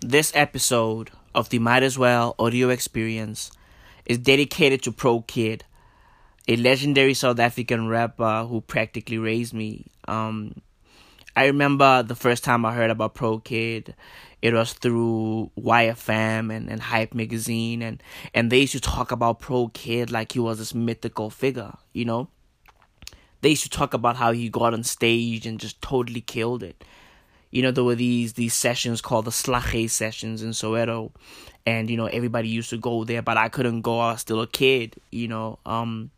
This episode of the Might As Well audio experience is dedicated to Pro Kid, a legendary South African rapper who practically raised me. Um, I remember the first time I heard about Pro Kid, it was through YFM and, and Hype magazine and, and they used to talk about Pro Kid like he was this mythical figure, you know? They used to talk about how he got on stage and just totally killed it you know, there were these these sessions called the Slaghuis sessions in Soweto, and you know everybody used to go there, but I couldn't go. I was still a kid, you know. Um,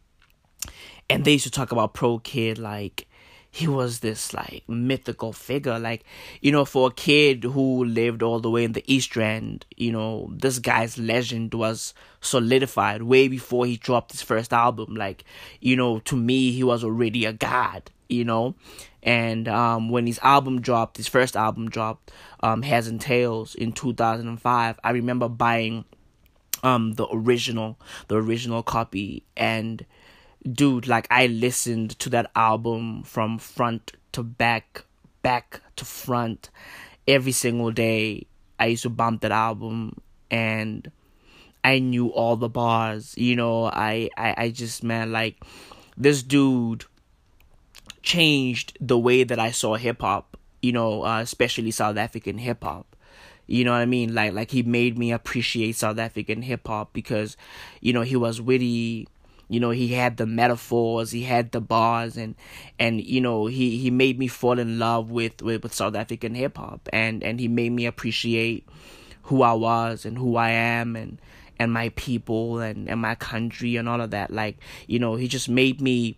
and they used to talk about Pro Kid like he was this like mythical figure, like you know, for a kid who lived all the way in the East End, you know, this guy's legend was solidified way before he dropped his first album. Like, you know, to me, he was already a god, you know and um, when his album dropped, his first album dropped, um, Heads and Tails in 2005, I remember buying um, the original, the original copy, and dude, like I listened to that album from front to back, back to front, every single day. I used to bump that album, and I knew all the bars. You know, I, I, I just man, like this dude changed the way that I saw hip hop, you know, uh, especially South African hip hop. You know what I mean? Like like he made me appreciate South African hip hop because, you know, he was witty. You know, he had the metaphors, he had the bars, and and you know he he made me fall in love with with, with South African hip hop, and and he made me appreciate who I was and who I am, and and my people and and my country and all of that. Like you know, he just made me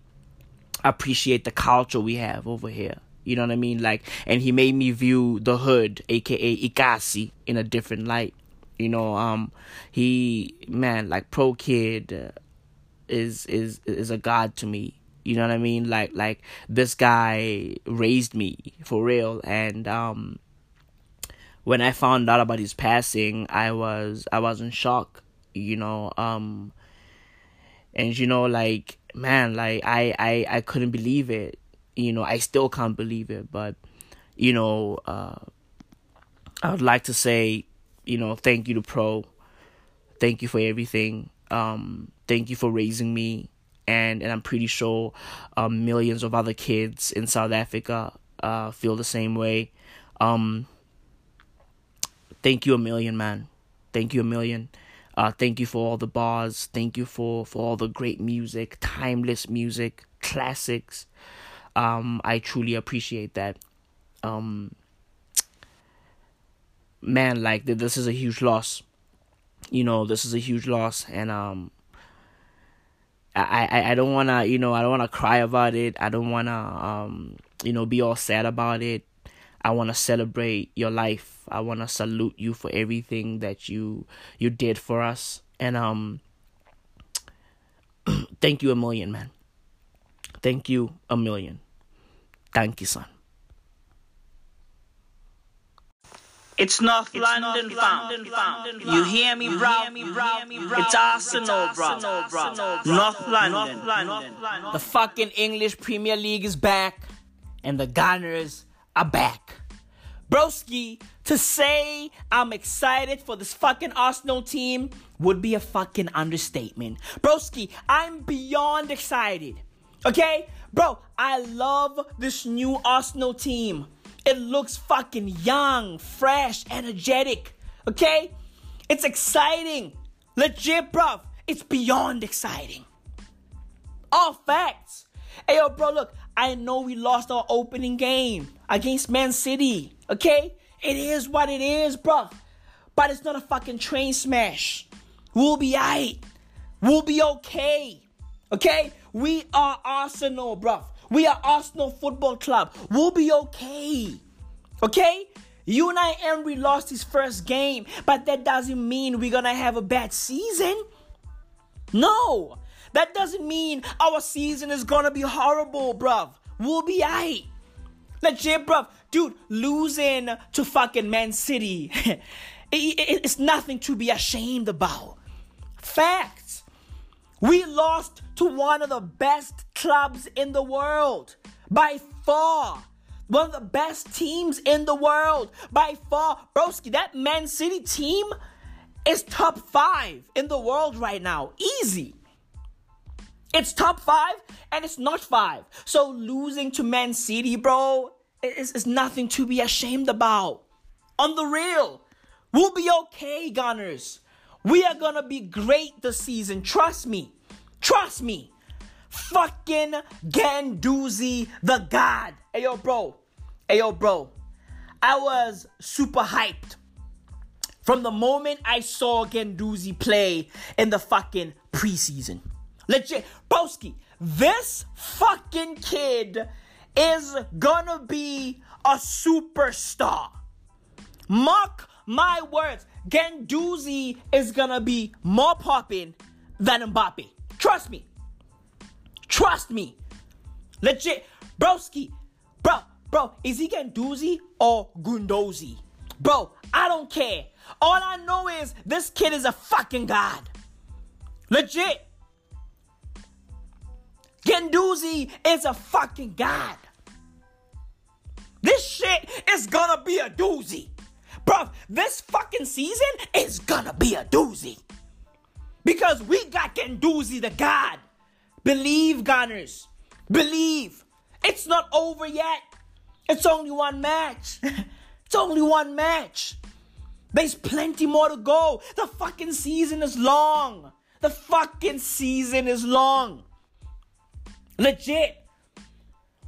appreciate the culture we have over here. You know what I mean? Like, and he made me view the hood, aka Ikasi, in a different light. You know, um, he man, like Pro Kid, uh, is is is a god to me. You know what I mean? Like like this guy raised me for real, and um, when I found out about his passing, I was I was in shock. You know, um, and you know like man like i i i couldn't believe it. You know i still can't believe it. But you know uh i would like to say you know thank you to pro. Thank you for everything. Um thank you for raising me. And and i'm pretty sure um millions of other kids in south africa uh feel the same way. Um thank you a million man. Thank you a million uh, thank you for all the bars. Thank you for, for all the great music, timeless music, classics. Um, I truly appreciate that. Um, man, like this is a huge loss. You know, this is a huge loss, and um, I I, I don't wanna you know I don't wanna cry about it. I don't wanna um you know be all sad about it. I want to celebrate your life. I want to salute you for everything that you you did for us. And um thank you a million, man. Thank you a million. Thank you, son. It's North it's London, North London found. You hear me, bro? It's Arsenal, bro. North London. The fucking English Premier League is back, and the Gunners are back. Broski, to say I'm excited for this fucking Arsenal team would be a fucking understatement. Broski, I'm beyond excited. Okay? Bro, I love this new Arsenal team. It looks fucking young, fresh, energetic. Okay? It's exciting. Legit, bro. It's beyond exciting. All facts. Hey, yo, bro, look, I know we lost our opening game against Man City. Okay? It is what it is, bro. But it's not a fucking train smash. We'll be alright. We'll be okay. Okay? We are Arsenal, bro. We are Arsenal Football Club. We'll be okay. Okay? you and Unai Emery lost his first game, but that doesn't mean we're gonna have a bad season. No, that doesn't mean our season is gonna be horrible, bruv. We'll be aight. Legit, bruv. Dude, losing to fucking Man City, it's nothing to be ashamed about. Facts. We lost to one of the best clubs in the world. By far. One of the best teams in the world by far. Broski, that Man City team is top five in the world right now. Easy. It's top five and it's not five. So losing to Man City, bro, is, is nothing to be ashamed about. On the real, we'll be okay, Gunners. We are gonna be great this season. Trust me. Trust me. Fucking Guendouzi the God. Hey yo, bro. Hey yo, bro. I was super hyped from the moment I saw Guendouzi play in the fucking preseason. Legit. Broski, this fucking kid is gonna be a superstar. Mark my words. Guendouzi is gonna be more popping than Mbappe. Trust me. Trust me. Legit. Broski. Bro, bro, is he Guendouzi or Gundozi? Bro, I don't care. All I know is this kid is a fucking god. Legit. Guendouzi is a fucking god. This shit is gonna be a doozy. Bro, this fucking season is gonna be a doozy. Because we got Guendouzi the God. Believe, Gunners. Believe. It's not over yet. It's only one match. it's only one match. There's plenty more to go. The fucking season is long. The fucking season is long. Legit.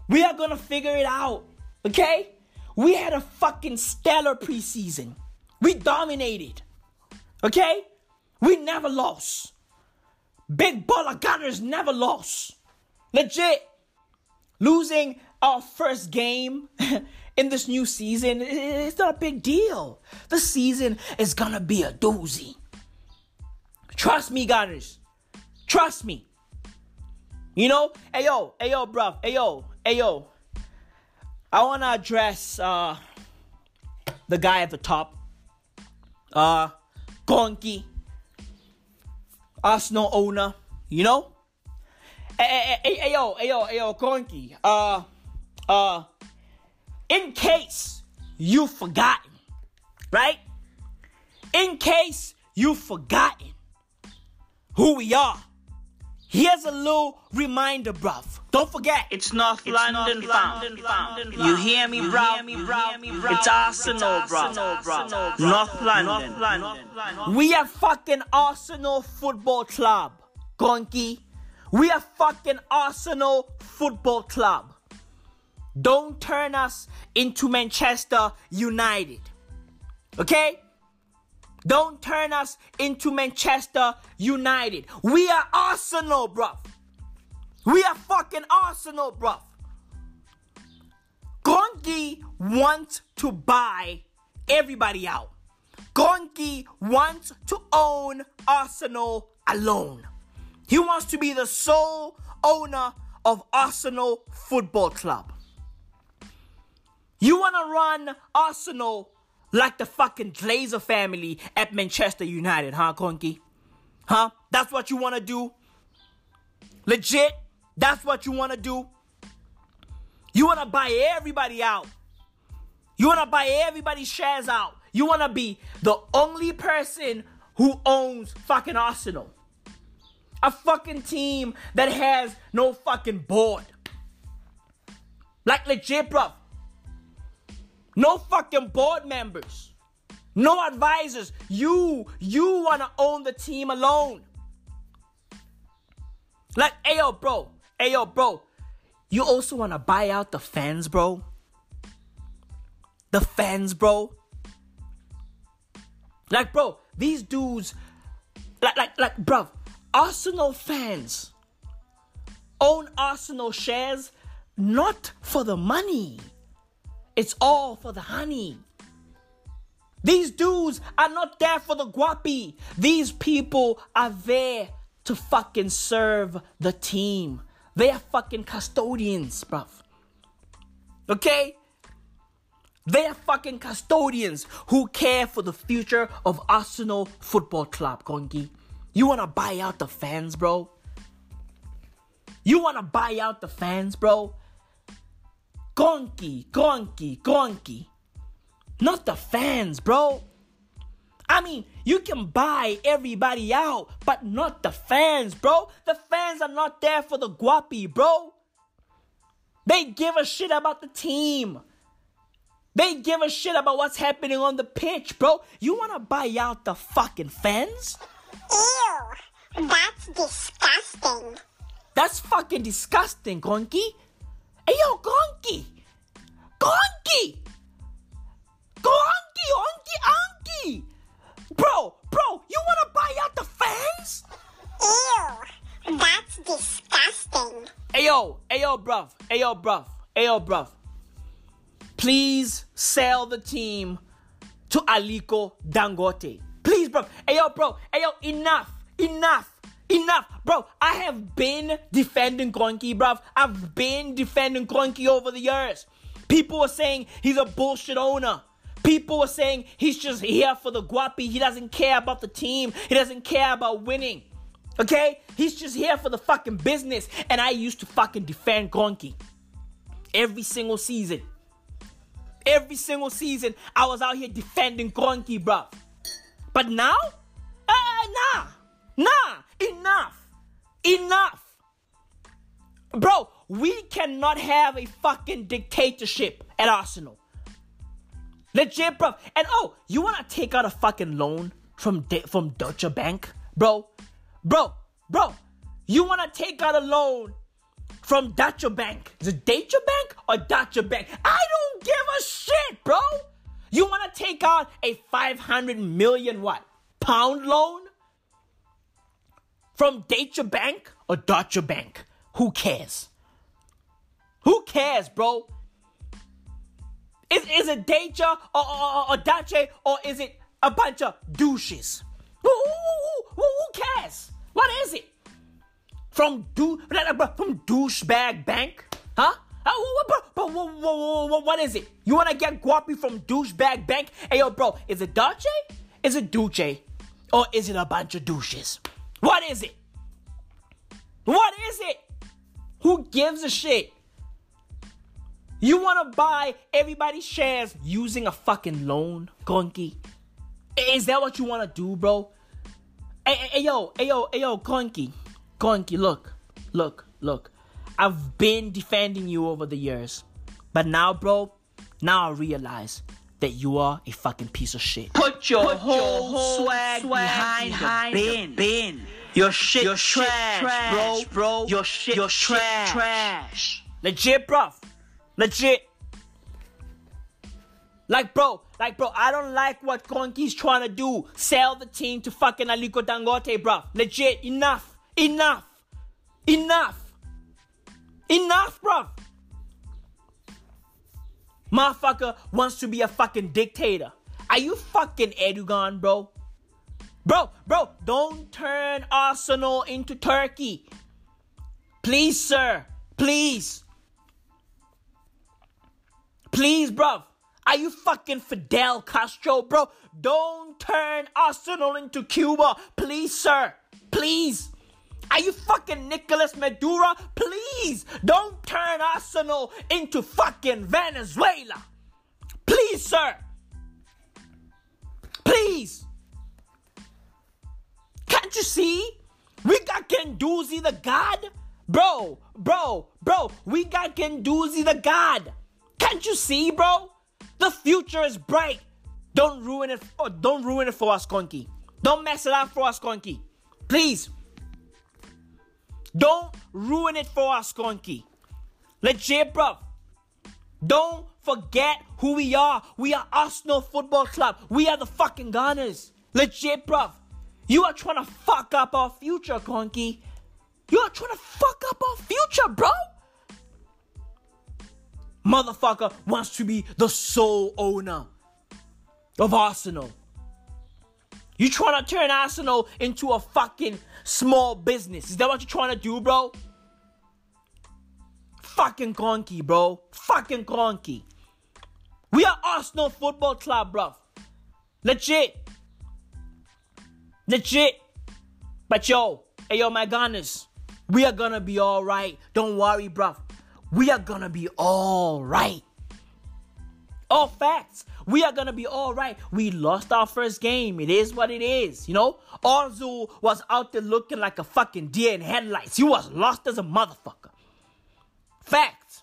We are gonna figure it out. Okay? We had a fucking stellar preseason. We dominated. Okay? We never lost. Big baller gunners never lost. Legit. Losing our first game in this new season, it's not a big deal. The season is gonna be a doozy. Trust me, gunners. Trust me. You know, hey yo, hey yo, bruv, hey yo, hey yo. I wanna address uh the guy at the top. Uh Gonki. Arsenal owner, you know? Hey, hey, hey, hey yo, hey yo, hey yo, Gonki. Uh uh in case you've forgotten, right? In case you've forgotten who we are Here's a little reminder, bruv. Don't forget. It's North it's London, found. You hear me, bro? It's Arsenal, bro. North London. We are fucking Arsenal Football Club. Gonki. We are fucking Arsenal Football Club. Don't turn us into Manchester United. Okay? Don't turn us into Manchester United. We are Arsenal, bruv. We are fucking Arsenal, bruv. Gonki wants to buy everybody out. Gonki wants to own Arsenal alone. He wants to be the sole owner of Arsenal Football Club. You want to run Arsenal like the fucking Glazer family at Manchester United, huh, Conky? Huh? That's what you want to do? Legit? That's what you want to do? You want to buy everybody out. You want to buy everybody's shares out. You want to be the only person who owns fucking Arsenal. A fucking team that has no fucking board. Like legit, bro. No fucking board members. No advisors. You, you want to own the team alone. Like, ayo, bro. Ayo, bro. You also want to buy out the fans, bro. The fans, bro. Like, bro, these dudes, like, like, like, bro, Arsenal fans own Arsenal shares not for the money. It's all for the honey. These dudes are not there for the guapi. These people are there to fucking serve the team. They are fucking custodians, bruv. Okay? They are fucking custodians who care for the future of Arsenal Football Club, Kongi. You wanna buy out the fans, bro? You wanna buy out the fans, bro? Gonky, Gonky, Gonky. Not the fans, bro. I mean, you can buy everybody out, but not the fans, bro. The fans are not there for the guapi, bro. They give a shit about the team. They give a shit about what's happening on the pitch, bro. You wanna buy out the fucking fans? Ew, that's disgusting. That's fucking disgusting, Gonky. Hey yo, Gonky! Gonky! Gonky, Onky, Anky! Bro, bro, you wanna buy out the fans? Ew, that's disgusting. Ayo, ayo, bruv, ayo, bruv, ayo, bruv. Please sell the team to Aliko Dangote. Please, bro. Ayo, bro. Ayo, enough, enough, enough, bro. I have been defending Kroenke, bruv. I've been defending Kroenke over the years. People were saying he's a bullshit owner. People were saying he's just here for the guapi. He doesn't care about the team. He doesn't care about winning. Okay? He's just here for the fucking business. And I used to fucking defend Kroenke every single season. Every single season, I was out here defending Kroenke, bruv. But now? Uh, nah. Nah. Enough. Enough. Bro, we cannot have a fucking dictatorship at Arsenal. Legit, bro. And oh, you wanna take out a fucking loan from De- from Deutsche Bank, bro? Bro, bro, you wanna take out a loan from Deutsche Bank? Is it Deutsche Bank or Deutsche Bank? I don't give a shit, bro. You wanna take out a 500 million what pound loan from Deutsche Bank or Deutsche Bank? Who cares? Who cares, bro? Is, is it Danger or, or, or or is it a bunch of douches? Who, who, who, who cares? What is it? From do from douchebag bank? Huh? Uh, but what is it? You wanna get guapi from douchebag bank? Hey yo, bro, is it Dace? Is it Duce? Or is it a bunch of douches? What is it? What is it? Who gives a shit? You want to buy everybody's shares using a fucking loan, Gonky? Is that what you want to do, bro? Hey, hey, hey, yo, hey, yo, hey, yo, Gonky. Gonky, look, look, look. I've been defending you over the years. But now, bro, now I realize that you are a fucking piece of shit. Put your, Put whole, your whole swag, swag behind, behind the bin. bin. Your shit, your shit trash, trash, bro. bro. Your shit, your shit trash. trash. Legit, bro. Legit. Like, bro, like, bro, I don't like what Kroenke's trying to do. Sell the team to fucking Aliko Dangote, bro. Legit, enough, enough, enough, enough, bro. Motherfucker wants to be a fucking dictator. Are you fucking Erdogan, bro? Bro, bro, don't turn Arsenal into Turkey. Please, sir. Please. Please, bro. Are you fucking Fidel Castro, bro? Don't turn Arsenal into Cuba. Please, sir. Please. Are you fucking Nicolas Maduro? Please don't turn Arsenal into fucking Venezuela. Please, sir. Please. Can't you see? We got Guendouzi the God. Bro, bro, bro, we got Guendouzi the God. Can't you see, bro? The future is bright. Don't ruin it. For, oh, don't ruin it for us, Konki. Don't mess it up for us, Konki. Please. Don't ruin it for us. Legit, bro. Don't forget who we are. We are Arsenal Football Club. We are the fucking Gunners. Legit, bro. You are trying to fuck up our future, Konki. You are trying to fuck up our future, bro. Motherfucker wants to be the sole owner of Arsenal. You trying to turn Arsenal into a fucking small business. Is that what you're trying to do, bro? Fucking conky, bro. Fucking conky. We are Arsenal Football Club, bro. Legit. Legit. But yo, hey yo, my gunners, we are gonna be alright. Don't worry, bro. we are gonna be all right. All facts. We are gonna be all right. We lost our first game. It is what it is. You know, Ozil was out there looking like a fucking deer in headlights. He was lost as a motherfucker. Facts.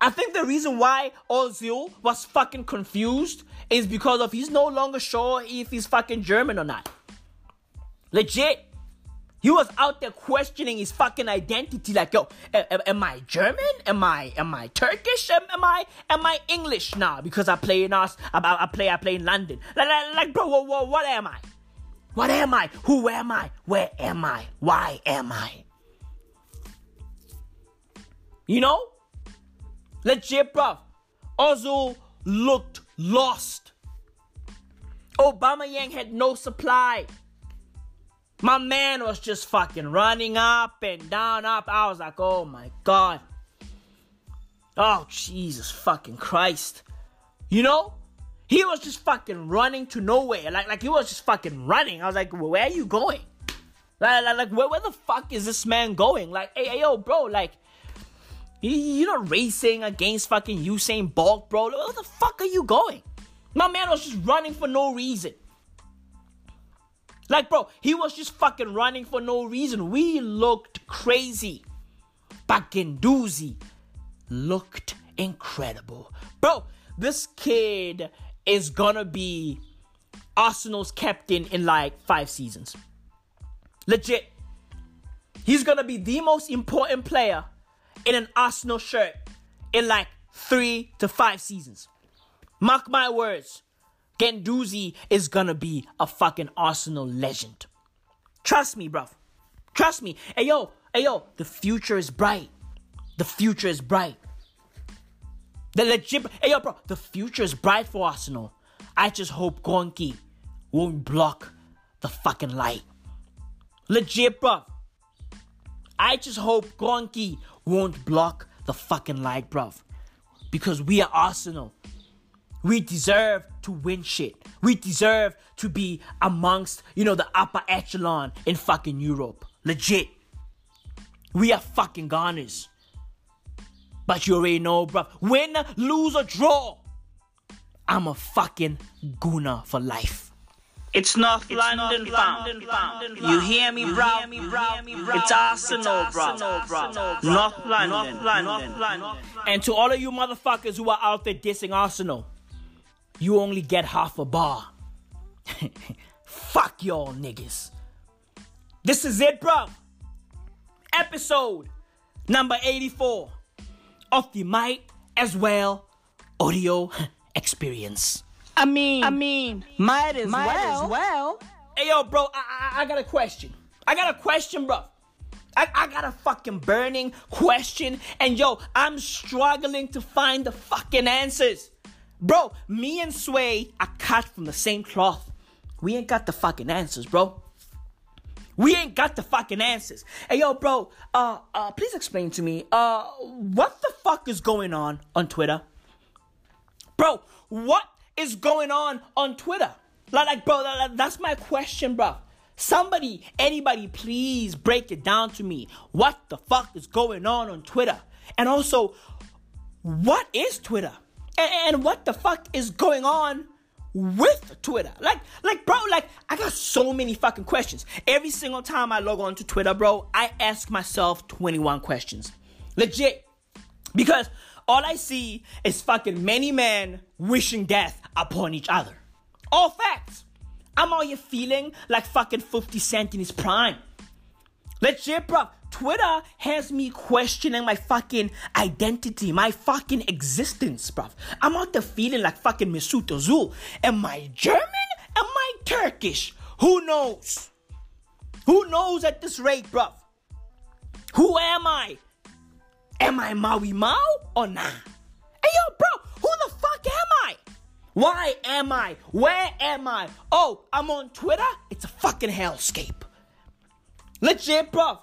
I think the reason why Ozil was fucking confused is because of he's no longer sure if he's fucking German or not. Legit. He was out there questioning his fucking identity, like, yo, am, am I German? Am I am I Turkish? Am, am I am I English now? Because I play in us, I, I play I play in London. Like, like, like bro, what, what, what am I? What am I? Who am I? Where am I? Why am I? You know? Legit, bro. Ozil looked lost. Aubameyang had no supply. My man was just fucking running up and down, up. I was like, oh my god. Oh, Jesus fucking Christ. You know? He was just fucking running to nowhere. Like, like he was just fucking running. I was like, well, where are you going? Like, like, like where, where the fuck is this man going? Like, hey, hey yo, bro, like, you're not racing against fucking Usain Bolt, bro. Where the fuck are you going? My man was just running for no reason. Like, bro, he was just fucking running for no reason. We looked crazy. Guendouzi looked incredible. Bro, this kid is gonna be Arsenal's captain in like five seasons. Legit. He's gonna be the most important player in an Arsenal shirt in like three to five seasons. Mark my words. Guendouzi is gonna be a fucking Arsenal legend. Trust me, bruv. Trust me. Hey yo, hey yo, the future is bright. The future is bright. The legit, hey yo, bro, the future is bright for Arsenal. I just hope Kroenke won't block the fucking light. Legit, bro. I just hope Kroenke won't block the fucking light, bruv. Because we are Arsenal. We deserve to win shit. We deserve to be amongst, you know, the upper echelon in fucking Europe. Legit. We are fucking goners. But you already know, bro. Win, lose, or draw. I'm a fucking gooner for life. It's North it's London, North London, found. You hear me, bro? It's Arsenal, bro. North London, North London. And to all of you motherfuckers who are out there dissing Arsenal, you only get half a bar. Fuck y'all niggas. This is it, bro. Episode number 84 of the Might as Well audio experience. I mean, I mean, might as might well. As well. Hey, yo, bro, I, I, I got a question. I got a question, bro. I, I got a fucking burning question, and yo, I'm struggling to find the fucking answers. Bro, me and Sway are cut from the same cloth. We ain't got the fucking answers, bro. We ain't got the fucking answers. Hey yo, bro, uh, uh, please explain to me, uh, what the fuck is going on on Twitter? Bro, what is going on on Twitter? Like, like bro, that, that's my question, bro. Somebody, anybody, please break it down to me. What the fuck is going on on Twitter? And also, what is Twitter? And, and what the fuck is going on with Twitter? Like, like, bro, like, I got so many fucking questions. Every single time I log on to Twitter, bro, I ask myself 21 questions. Legit. Because all I see is fucking many men wishing death upon each other. All facts. I'm all you feeling like fucking 50 Cent in his prime. Legit, bro. Twitter has me questioning my fucking identity, my fucking existence, bruv. I'm out there feeling like fucking Mesut Ozil. Am I German? Am I Turkish? Who knows? Who knows at this rate, bruv? Who am I? Am I Maui Mao or nah? Hey yo, bro, who the fuck am I? Why am I? Where am I? Oh, I'm on Twitter? It's a fucking hellscape. Legit, bruv.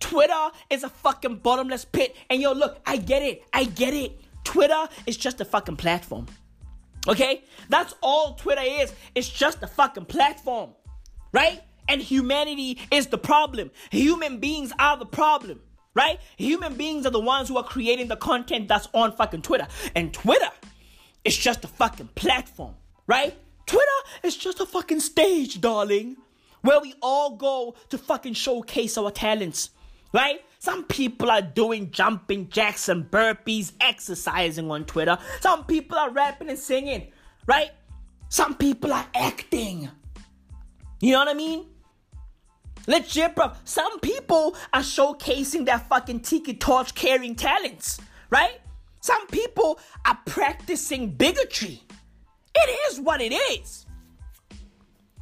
Twitter is a fucking bottomless pit. And yo, look, I get it. I get it. Twitter is just a fucking platform. Okay? That's all Twitter is. It's just a fucking platform. Right? And humanity is the problem. Human beings are the problem. right? Human beings are the ones who are creating the content that's on fucking Twitter. And Twitter is just a fucking platform, right? Twitter is just a fucking stage, darling, where we all go to fucking showcase our talents, right? Some people are doing jumping jacks and burpees, exercising on Twitter. Some people are rapping and singing, right? Some people are acting. You know what I mean? Legit, bro. Some people are showcasing their fucking tiki torch carrying talents, right? Some people are practicing bigotry. It is what it is.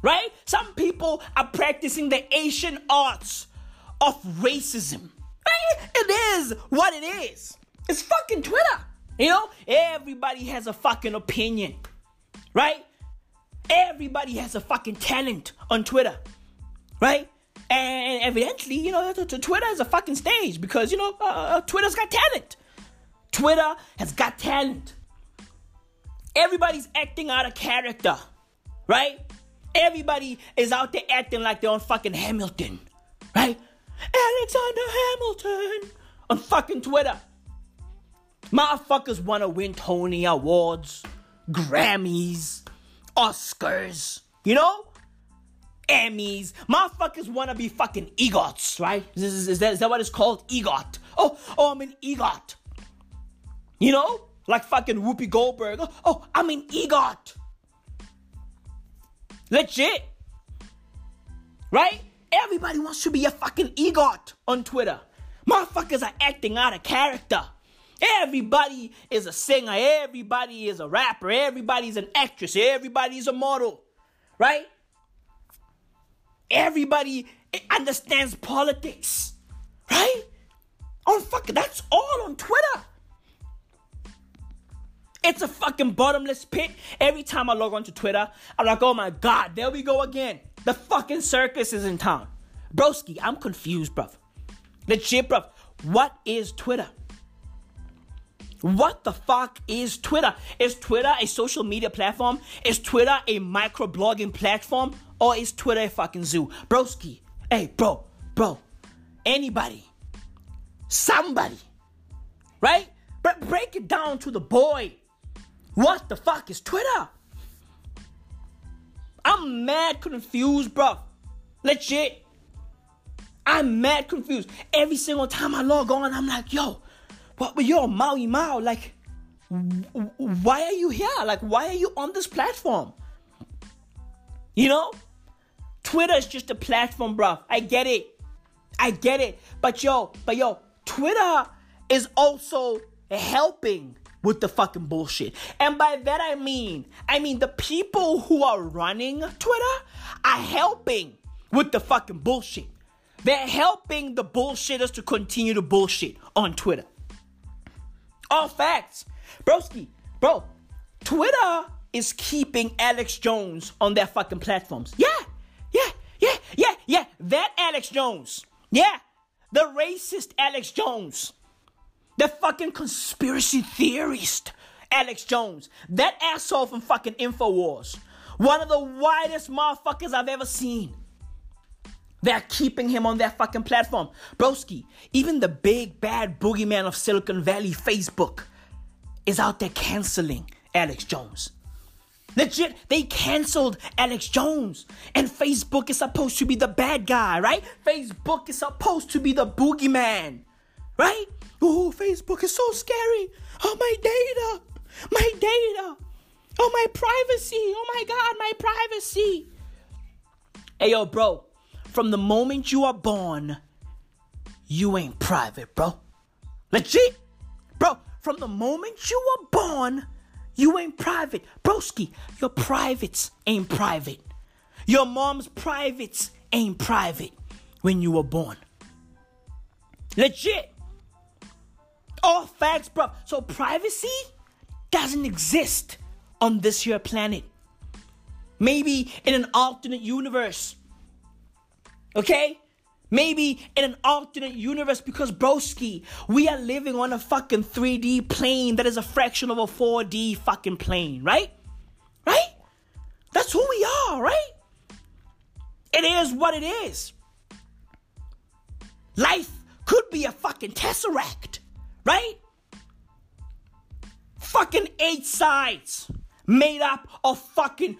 Right? Some people are practicing the Asian arts of racism. It is what it is. It's fucking Twitter. You know, everybody has a fucking opinion. Right? Everybody has a fucking talent on Twitter. Right? And evidently, you know, Twitter is a fucking stage because, you know, uh, uh, Twitter's got talent. Twitter has got talent. Everybody's acting out of character, right? Everybody is out there acting like they're on fucking Hamilton, right? Alexander Hamilton on fucking Twitter. Motherfuckers want to win Tony Awards, Grammys, Oscars, you know? Emmys. Motherfuckers want to be fucking EGOTs, right? Is, is, is, that, is that what it's called? EGOT. Oh, oh, I'm an EGOT. You know? Like fucking Whoopi Goldberg. Oh, oh I'm an EGOT. Legit. Right? Everybody wants to be a fucking EGOT on Twitter. Motherfuckers are acting out of character. Everybody is a singer. Everybody is a rapper. Everybody's an actress. Everybody's a model. Right? Everybody understands politics. Right? On fucking, that's all on Twitter. It's a fucking bottomless pit. Every time I log on to Twitter, I'm like, oh my god, there we go again. The fucking circus is in town. Broski, I'm confused, bruv. Legit, bruv. What is Twitter? What the fuck is Twitter? Is Twitter a social media platform? Is Twitter a microblogging platform? Or is Twitter a fucking zoo? Broski, hey, bro, bro, anybody, somebody, right? Break it down to the boy. What the fuck is Twitter? I'm mad confused, bro. Legit. I'm mad confused. Every single time I log on, I'm like, yo, what but you're Maui Mao. Like, why are you here? Like, why are you on this platform? You know? Twitter is just a platform, bro. I get it. I get it. But yo, but yo, Twitter is also helping with the fucking bullshit. And by that I mean, I mean the people who are running Twitter are helping with the fucking bullshit. They're helping the bullshitters to continue to bullshit on Twitter. All facts. Broski, bro, Twitter is keeping Alex Jones on their fucking platforms. Yeah, yeah, yeah, yeah, yeah. That Alex Jones. Yeah, the racist Alex Jones. The fucking conspiracy theorist, Alex Jones. That asshole from fucking InfoWars. One of the widest motherfuckers I've ever seen. They're keeping him on their fucking platform. Broski, even the big bad boogeyman of Silicon Valley, Facebook, is out there canceling Alex Jones. Legit, they canceled Alex Jones. And Facebook is supposed to be the bad guy, right? Facebook is supposed to be the boogeyman, right? Oh, Facebook is so scary. Oh, my data. My data. Oh, my privacy. Oh, my God, my privacy. Hey, yo, bro. From the moment you are born, you ain't private, bro. Legit. Bro, from the moment you were born, you ain't private. Broski, your privates ain't private. Your mom's privates ain't private when you were born. Legit. All facts, bro. So privacy doesn't exist on this here planet. Maybe in an alternate universe. Okay? Maybe in an alternate universe because broski, we are living on a fucking 3D plane that is a fraction of a 4D fucking plane, right? Right? That's who we are, right? It is what it is. Life could be a fucking tesseract, right? Fucking eight sides made up of fucking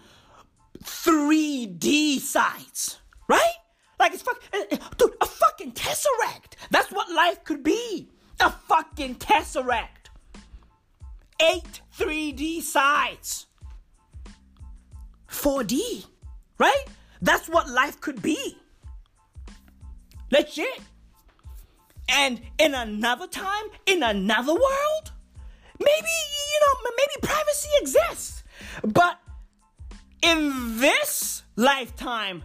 3D sides, right? Like it's fuck, eh, eh, dude, a fucking tesseract. That's what life could be. A fucking tesseract. Eight 3D sides. 4D, right? That's what life could be. Legit. And in another time, in another world, maybe, you know, maybe privacy exists. But in this lifetime,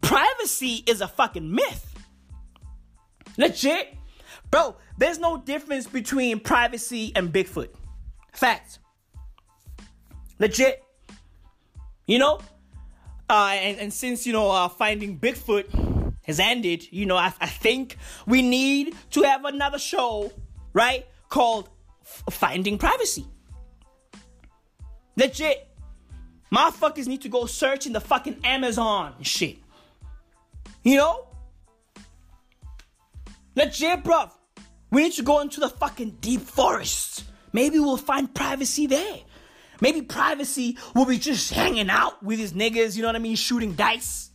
privacy is a fucking myth. Legit. Bro, there's no difference between privacy and Bigfoot. Facts. Legit. You know? Uh, and, and since, you know, uh, finding Bigfoot has ended, you know, I, I think we need to have another show, right? Called F- Finding Privacy. Legit. Motherfuckers need to go search in the fucking Amazon and shit. You know? Legit, bruv. We need to go into the fucking deep forests. Maybe we'll find privacy there. Maybe privacy will be just hanging out with his niggas, you know what I mean? Shooting dice.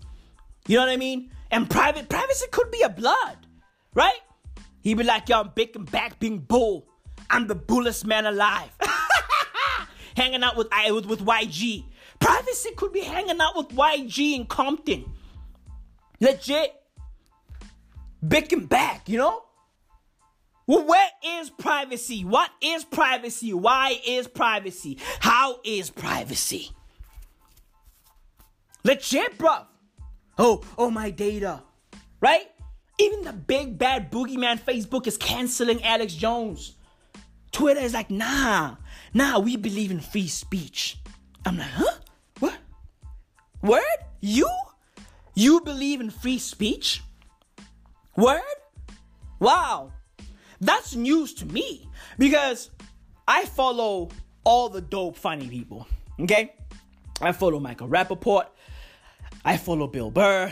You know what I mean? And private privacy could be a blood, right? He'd be like, yo, I'm big and back being bull. I'm the bullest man alive. hanging out with, with, with YG. Privacy could be hanging out with YG in Compton. Legit. Big and back, you know? Well, where is privacy? What is privacy? Why is privacy? How is privacy? Legit, bro. Oh, oh, my data. Right? Even the big bad boogeyman Facebook is canceling Alex Jones. Twitter is like, nah, nah, we believe in free speech. I'm like, huh? What? Word? You? You believe in free speech? Word? Wow. That's news to me because I follow all the dope funny people. Okay? I follow Michael Rapaport. I follow Bill Burr.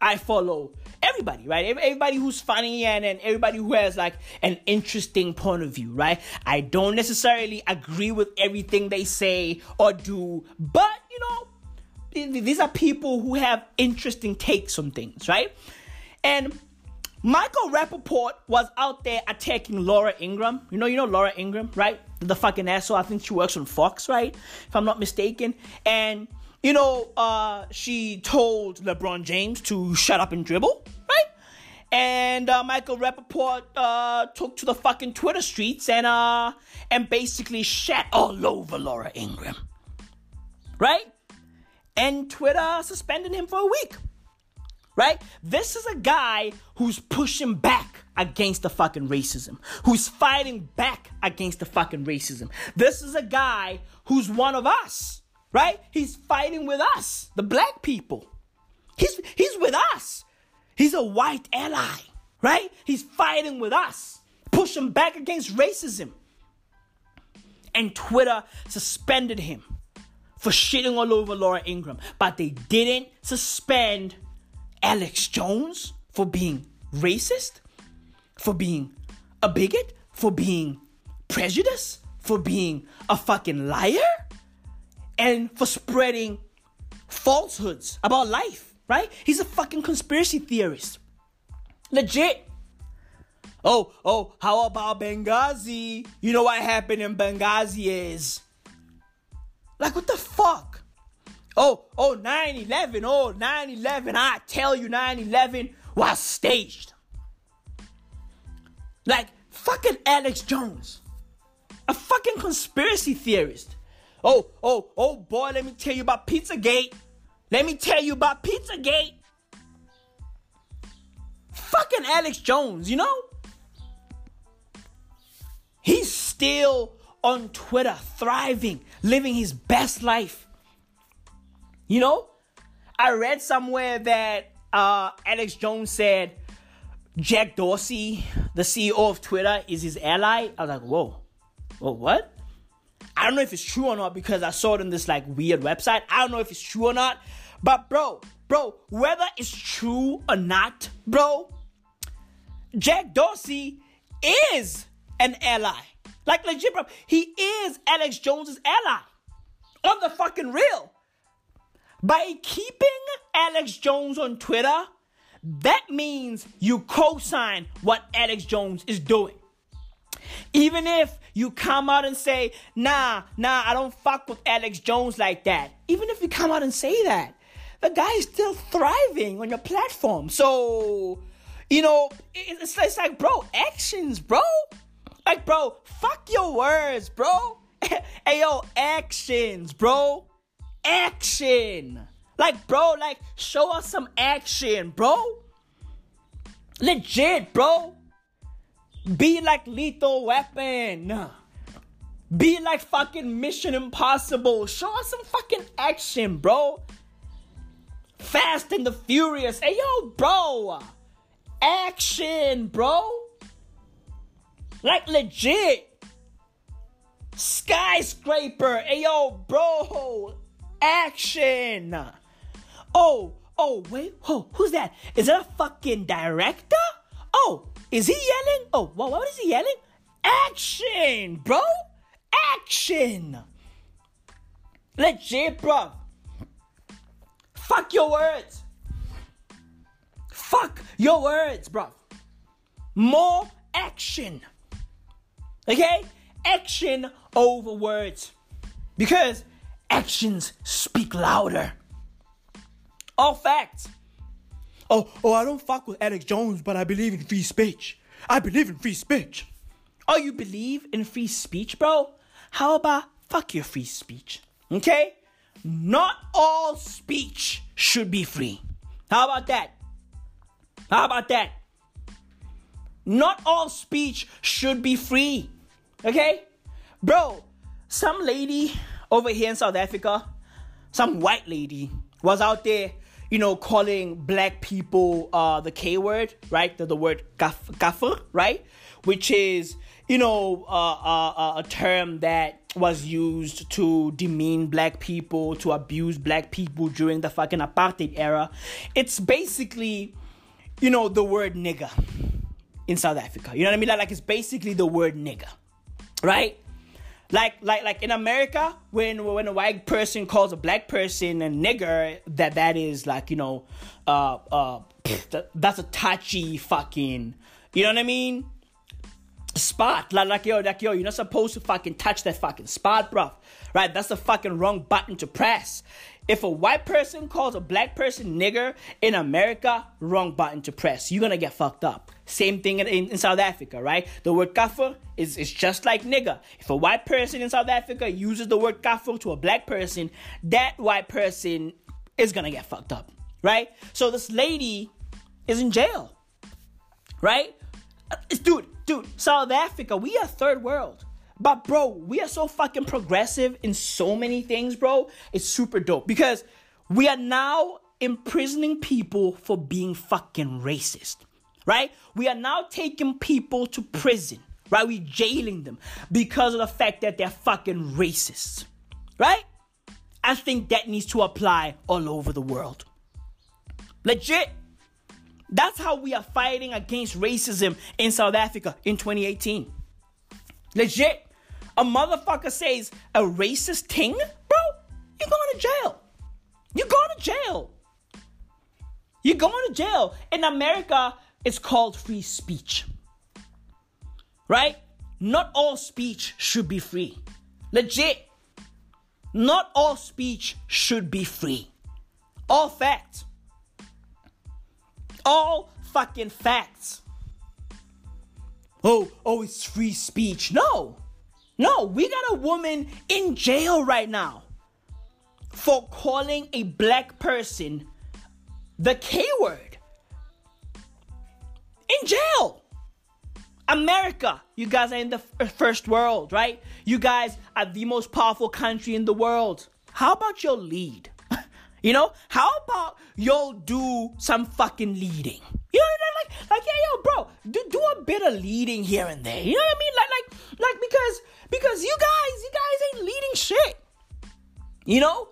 I follow everybody, right? Everybody who's funny and, and everybody who has like an interesting point of view, right? I don't necessarily agree with everything they say or do, but you know, these are people who have interesting takes on things, right? And Michael Rapaport was out there attacking Laura Ingraham. You know, you know Laura Ingraham, right? The fucking asshole. I think she works on Fox, right? If I'm not mistaken. And you know, uh, she told LeBron James to shut up and dribble, right? And uh, Michael Rapaport uh, took to the fucking Twitter streets and uh, and basically shat all over Laura Ingraham, right? And Twitter suspended him for a week right? This is a guy who's pushing back against the fucking racism, who's fighting back against the fucking racism. This is a guy who's one of us, right? He's fighting with us, the black people. He's he's with us. He's a white ally, right? He's fighting with us, pushing back against racism. And Twitter suspended him for shitting all over Laura Ingraham, but they didn't suspend Alex Jones for being racist, for being a bigot, for being prejudiced, for being a fucking liar, and for spreading falsehoods about life, right? He's a fucking conspiracy theorist. Legit. Oh, oh, how about Benghazi? You know what happened in Benghazi is. Like, what the fuck? Oh, oh, 9 11. Oh, 9 11. I tell you, 9 11 was staged. Like, fucking Alex Jones, a fucking conspiracy theorist. Oh, oh, oh, boy, let me tell you about Pizzagate. Let me tell you about Pizzagate. Fucking Alex Jones, you know? He's still on Twitter, thriving, living his best life. You know, I read somewhere that uh, Alex Jones said Jack Dorsey, the CEO of Twitter, is his ally. I was like, whoa, whoa, what? I don't know if it's true or not because I saw it on this like weird website. I don't know if it's true or not. But bro, bro, whether it's true or not, bro, Jack Dorsey is an ally. Like legit, bro. He is Alex Jones's ally. On the fucking real. By keeping Alex Jones on Twitter, that means you co-sign what Alex Jones is doing. Even if you come out and say, nah, nah, I don't fuck with Alex Jones like that. Even if you come out and say that, the guy is still thriving on your platform. So, you know, it's, it's like, bro, actions, bro. Like, bro, fuck your words, bro. hey, yo, actions, bro. Action. Like, bro, like, show us some action, bro. Legit, bro. Be like Lethal Weapon. Be like fucking Mission Impossible. Show us some fucking action, bro. Fast and the Furious. Hey, yo, bro. Action, bro. Like legit. Skyscraper. Hey, yo, bro. Action. Oh, oh, wait. Oh, who's that? Is that a fucking director? Oh, is he yelling? Oh, what, is he yelling? Action, bro! Action! Legit, bro. Fuck your words. Fuck your words, bro. More action. Okay? Action over words. Because actions speak louder. All facts. Oh, oh, I don't fuck with Alex Jones, but I believe in free speech. I believe in free speech. Oh, you believe in free speech, bro? How about fuck your free speech? Okay? Not all speech should be free. How about that? How about that? Not all speech should be free. Okay? Bro, some lady over here in South Africa, some white lady, was out there you know, calling black people uh, the K word, right? The, the word kafir, right? Which is, you know, uh, uh, uh, a term that was used to demean black people, to abuse black people during the fucking apartheid era. It's basically, you know, the word nigger in South Africa. You know what I mean? Like, like it's basically the word nigger, right? Like like like in America, when when a white person calls a black person a nigger, that that is like you know, uh uh, that, that's a touchy fucking, you know what I mean? Spot like like yo like yo, you're not supposed to fucking touch that fucking spot, bro. Right? That's the fucking wrong button to press. If a white person calls a black person nigger in America, wrong button to press. You're gonna get fucked up. Same thing in, in, South Africa, right? The word kafir is, is just like nigger. If a white person in South Africa uses the word kafir to a black person, that white person is gonna get fucked up, right? So this lady is in jail, right? Uh, dude, dude, South Africa, we are third world. But bro, we are so fucking progressive in so many things, bro. It's super dope because we are now imprisoning people for being fucking racist, right? We are now taking people to prison, right? We jailing them because of the fact that they're fucking racists, right? I think that needs to apply all over the world. Legit. That's how we are fighting against racism in South Africa in 2018. Legit. A motherfucker says a racist thing, bro, you're going to jail. You're going to jail. You're going to jail. In America, it's called free speech. Right? Not all speech should be free. Legit. Not all speech should be free. All facts. All fucking facts oh, oh, it's free speech. No, no, we got a woman in jail right now for calling a black person the K word. In jail. America, you guys are in the first world, right? You guys are the most powerful country in the world. How about your lead? You know, how about y'all do some fucking leading? You know, like, like, yeah, yo, bro, do, do a bit of leading here and there. You know what I mean? Like, like, like, because, because you guys, you guys ain't leading shit. You know,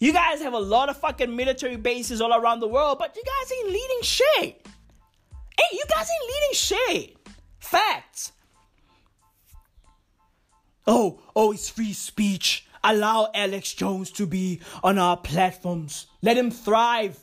you guys have a lot of fucking military bases all around the world, but you guys ain't leading shit. Hey, you guys ain't leading shit. Facts. Oh, oh, it's free speech. Allow Alex Jones to be on our platforms. Let him thrive.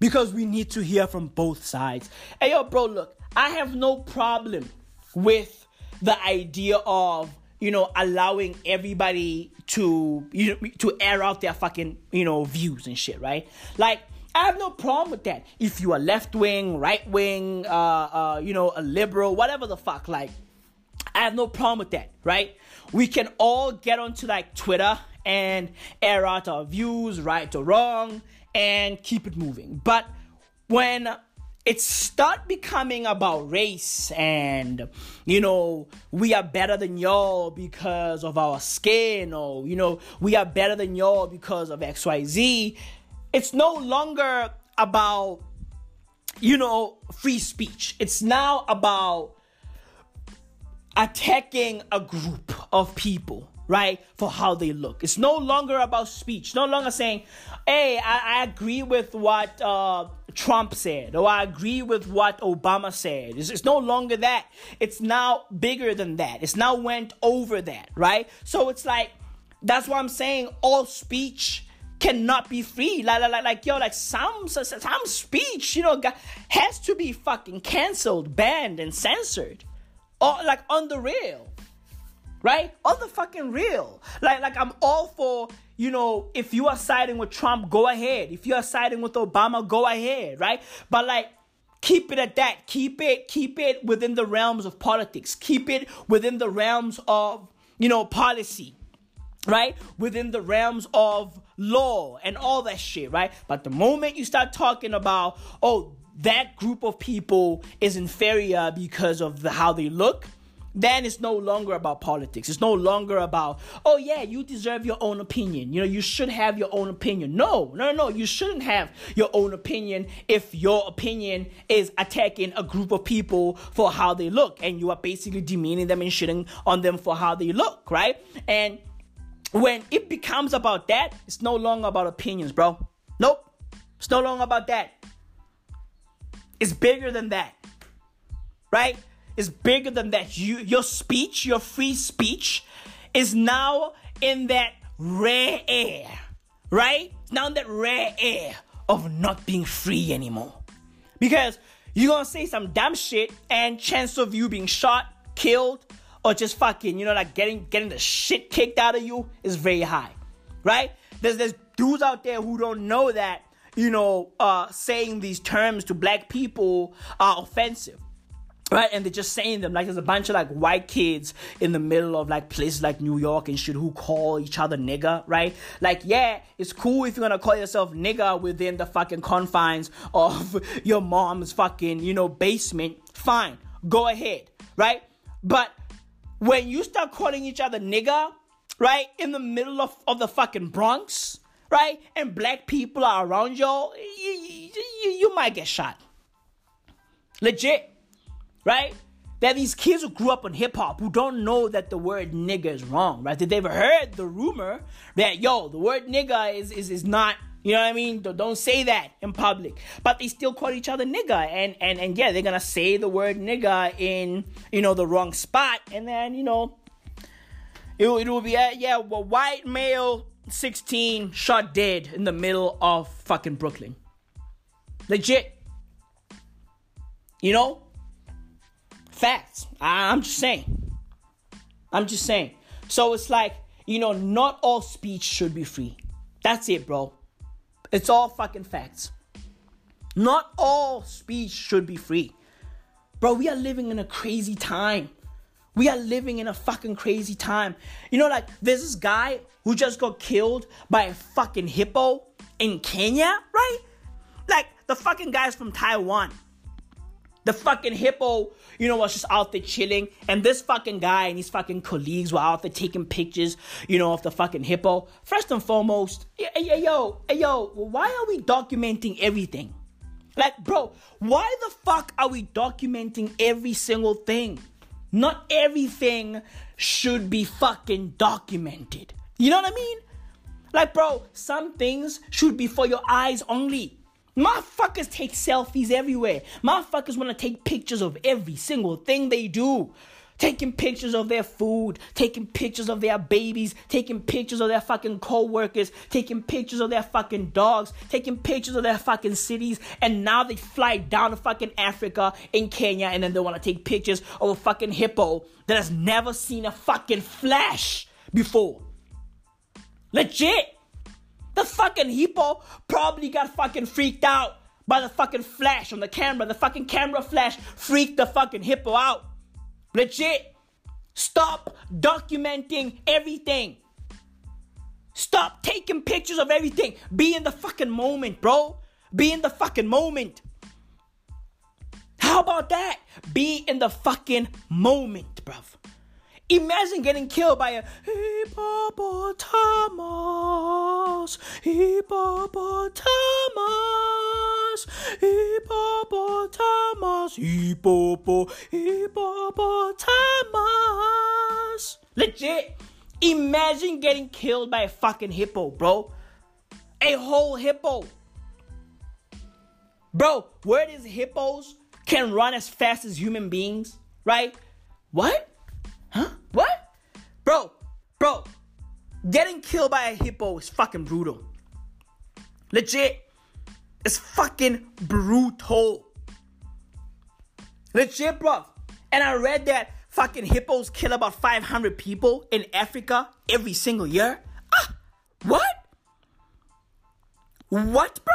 Because we need to hear from both sides. Hey, yo, bro, look, I have no problem with the idea of, you know, allowing everybody to, you know, to air out their fucking, you know, views and shit, right? Like, I have no problem with that. If you are left wing, right wing, uh, uh, you know, a liberal, whatever the fuck, like, I have no problem with that, right? We can all get onto like Twitter and air out our views, right or wrong, and keep it moving. But when it start becoming about race and you know we are better than y'all because of our skin or you know we are better than y'all because of xyz it's no longer about you know free speech it's now about attacking a group of people right for how they look. It's no longer about speech. No longer saying hey i, I agree with what uh, trump said or i agree with what obama said. It's, it's no longer that. It's now bigger than that. It's now went over that right? So it's like that's what i'm saying all speech cannot be free. Like, like, like, yo, like some, some speech, you know, has to be fucking canceled, banned, and censored, or like on the real, right? On the fucking real. Like, like I'm all for, you know, if you are siding with Trump, go ahead. If you are siding with Obama, go ahead, right? But like. Keep it at that. Keep it, keep it within the realms of politics. Keep it within the realms of, you know, policy right? Within the realms of law and all that shit, right? But the moment you start talking about, oh, that group of people is inferior because of the, how they look, then it's no longer about politics. It's no longer about, oh yeah, you deserve your own opinion. You know, you should have your own opinion. No, no, no, you shouldn't have your own opinion if your opinion is attacking a group of people for how they look and you are basically demeaning them and shitting on them for how they look, right? And when it becomes about that, it's no longer about opinions, bro. Nope. It's no longer about that. It's bigger than that. Right? It's bigger than that. You your speech, your free speech is now in that rare air. Right? Now in that rare air of not being free anymore. Because you're gonna say some dumb shit and chance of you being shot, killed, or just fucking, you know, like getting getting the shit kicked out of you is very high, right? There's there's dudes out there who don't know that, you know, uh, saying these terms to black people are offensive. Right, and they're just saying them like there's a bunch of like white kids in the middle of like places like New York and shit who call each other nigga, right? Like, yeah, it's cool if you're gonna call yourself nigga within the fucking confines of your mom's fucking, you know, basement. Fine, go ahead, right? But when you start calling each other nigga, right, in the middle of, of the fucking Bronx, right, and black people are around y'all, you, you, you might get shot. Legit, right? That these kids who grew up on hip hop who don't know that the word nigga is wrong, right? That they've heard the rumor that, yo, the word nigga is, is, is not you know what I mean? Don't say that in public. But they still call each other nigga. And, and, and yeah, they're gonna say the word nigga in, you know, the wrong spot. And then, you know, it, it will be, uh, yeah, well, white male 16 shot dead in the middle of fucking Brooklyn. Legit. You know? Facts. I'm just saying. I'm just saying. So it's like, you know, not all speech should be free. That's it, bro. It's all fucking facts. Not all speech should be free. Bro, we are living in a crazy time. We are living in a fucking crazy time. You know, like, there's this guy who just got killed by a fucking hippo in Kenya, right? Like, the fucking guy's from Taiwan. The fucking hippo, you know, was just out there chilling. And this fucking guy and his fucking colleagues were out there taking pictures, you know, of the fucking hippo. First and foremost, yo, yo, why are we documenting everything? Like, bro, why the fuck are we documenting every single thing? Not everything should be fucking documented. You know what I mean? Like, bro, some things should be for your eyes only. Motherfuckers take selfies everywhere. Motherfuckers want to take pictures of every single thing they do. Taking pictures of their food, taking pictures of their babies, taking pictures of their fucking co-workers, taking pictures of their fucking dogs, taking pictures of their fucking cities, and now they fly down to fucking Africa in Kenya and then they want to take pictures of a fucking hippo that has never seen a fucking flash before. Legit. The fucking hippo probably got fucking freaked out by the fucking flash on the camera. The fucking camera flash freaked the fucking hippo out. Legit. Stop documenting everything. Stop taking pictures of everything. Be in the fucking moment, bro. Be in the fucking moment. How about that? Be in the fucking moment, bruv. Imagine getting killed by a hippopotamus, hippopotamus, hippopotamus, hippopo, hippopotamus. Legit. Imagine getting killed by a fucking hippo, bro. A whole hippo. Bro, where these hippos can run as fast as human beings, right? What? Huh? What? Bro, bro, getting killed by a hippo is fucking brutal. Legit. It's fucking brutal. Legit, bro. And I read that fucking hippos kill about 500 people in Africa every single year. Ah, what? What, bro?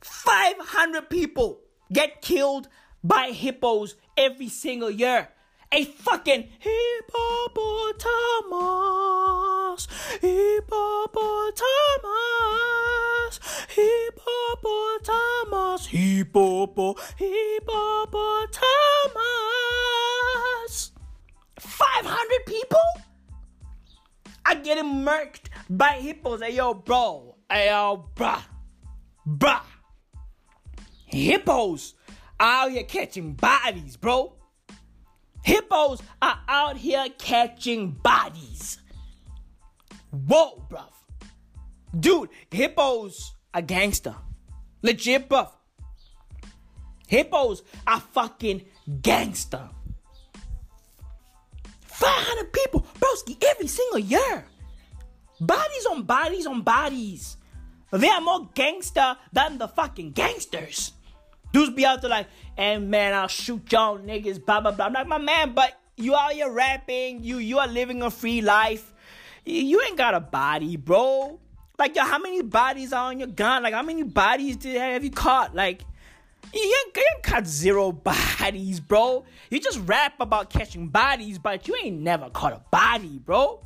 500 people get killed by hippos every single year a fucking hippopotamus, hippopotamus, hippopotamus, hippopo, hippopotamus. 500 people? I get him murked by hippos. Hey, yo, bro. Hey, yo, bruh. Bruh. Hippos out here catching bodies, bro. Hippos are out here catching bodies. Whoa, bruv. Dude, hippos are gangster. Legit, bruv. Hippos are fucking gangster. 500 people, broski, every single year. Bodies on bodies on bodies. They are more gangster than the fucking gangsters. Dudes be out there like, and man, I'll shoot y'all niggas, blah blah blah. I'm like, my man, but you out here rapping, you you are living a free life. You ain't got a body, bro. Like, yo, how many bodies are on your gun? Like, how many bodies did have you caught? Like, you you ain't caught zero bodies, bro. You just rap about catching bodies, but you ain't never caught a body, bro.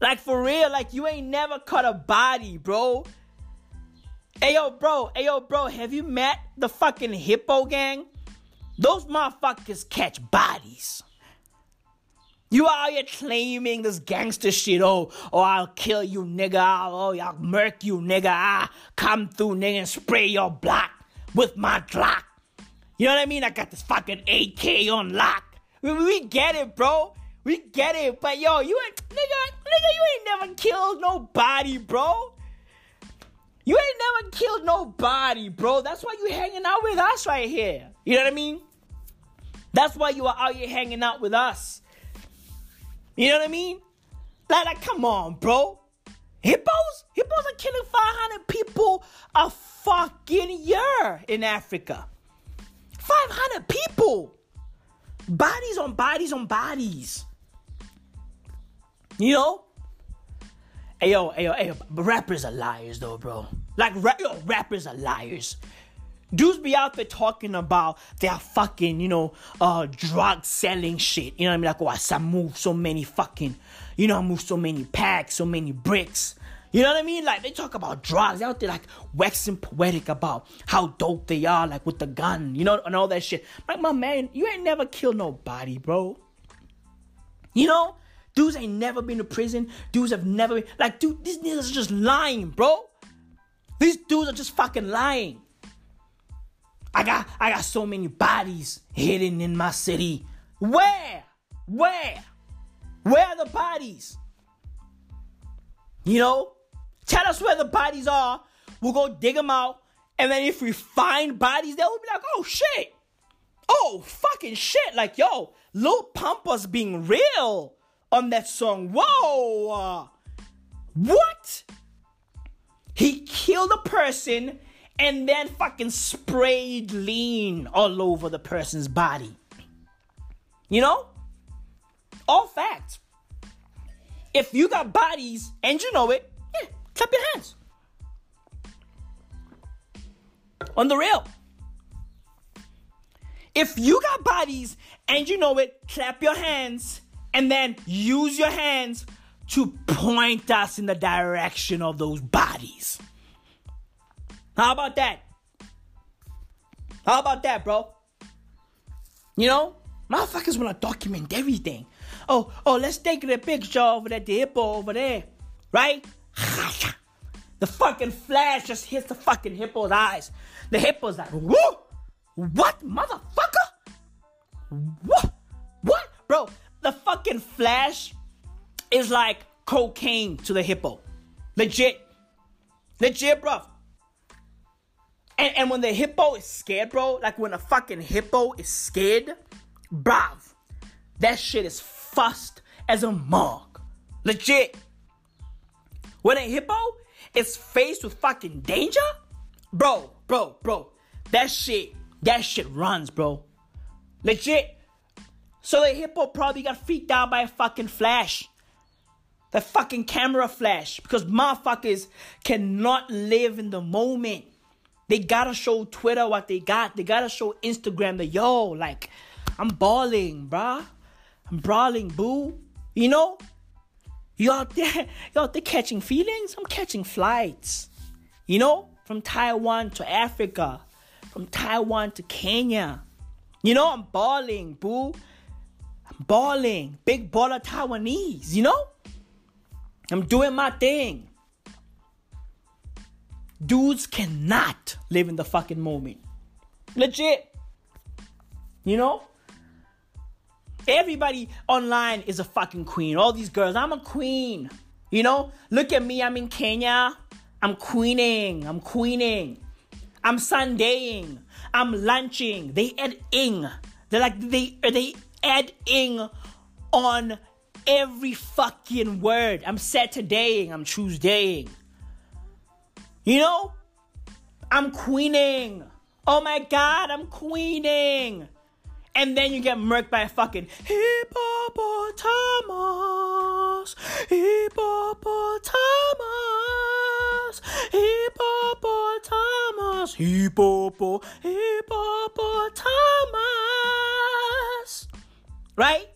Like, for real, like, you ain't never caught a body, bro. Hey yo, bro. Hey yo, bro. Have you met the fucking hippo gang? Those motherfuckers catch bodies. You out here claiming this gangster shit. Oh, oh, I'll kill you, nigga. Oh, oh I'll murk you, nigga. I come through, nigga, and spray your block with my Glock. You know what I mean? I got this fucking AK on lock. We, we get it, bro. We get it. But yo, you ain't, nigga, nigga, you ain't never killed nobody, bro. You ain't never killed nobody, bro. That's why you hanging out with us right here. You know what I mean? That's why you are out here hanging out with us. You know what I mean? Like, like come on, bro. Hippos? Hippos are killing 500 people a fucking year in Africa. 500 people. Bodies on bodies on bodies. You know? Ayo, ayo, ayo, rappers are liars though, bro. Like, ra- yo, rappers are liars. Dudes be out there talking about their fucking, you know, uh, drug selling shit. You know what I mean? Like, oh, I move so many fucking, you know, I move so many packs, so many bricks. You know what I mean? Like, they talk about drugs. Out there, like, waxing poetic about how dope they are, like, with the gun, you know, and all that shit. Like, my man, you ain't never killed nobody, bro. You know? Dudes ain't never been to prison. Dudes have never been like, dude, these niggas are just lying, bro. These dudes are just fucking lying. I got I got so many bodies hidden in my city. Where? Where? Where are the bodies? You know? Tell us where the bodies are. We'll go dig them out. And then if we find bodies, they'll be like, oh shit. Oh fucking shit. Like, yo, Lil Pump being real on that song. Whoa. What? He killed a person and then fucking sprayed lean all over the person's body. You know? All facts. If you got bodies and you know it, yeah, clap your hands. On the real. If you got bodies and you know it, clap your hands and then use your hands to point us in the direction of those bodies. How about that? How about that, bro? You know, motherfuckers wanna document everything. Oh, oh, let's take the picture over there, the hippo over there, right? The fucking flash just hits the fucking hippo's eyes. The hippo's like, whoa, what, motherfucker? What, what, bro? The fucking flash is like cocaine to the hippo, legit, legit, bro. And, and when the hippo is scared, bro, like when a fucking hippo is scared, bruv, that shit is fussed as a mug. Legit. When a hippo is faced with fucking danger, bro, bro, bro, that shit, that shit runs, bro. Legit. So the hippo probably got freaked out by a fucking flash. The fucking camera flash. Because motherfuckers cannot live in the moment. They gotta show Twitter what they got. They gotta show Instagram that yo, like, I'm balling, bruh. I'm brawling, boo. You know? Out there, you out there catching feelings? I'm catching flights. You know? From Taiwan to Africa. From Taiwan to Kenya. You know, I'm balling, boo. Balling. Big baller Taiwanese, you know? I'm doing my thing. Dudes cannot live in the fucking moment. Legit. You know? Everybody online is a fucking queen. All these girls, I'm a queen. You know? Look at me, I'm in Kenya. I'm queening. I'm queening. I'm Sundaying. I'm lunching. They add ing. They're like they are they add ing on every fucking word. I'm Saturdaying. I'm Tuesdaying. You know? I'm queening. Oh my god, I'm queening. And then you get murked by a fucking hippopotamus, hippopotamus, hippopotamus, hippopotamus. Right?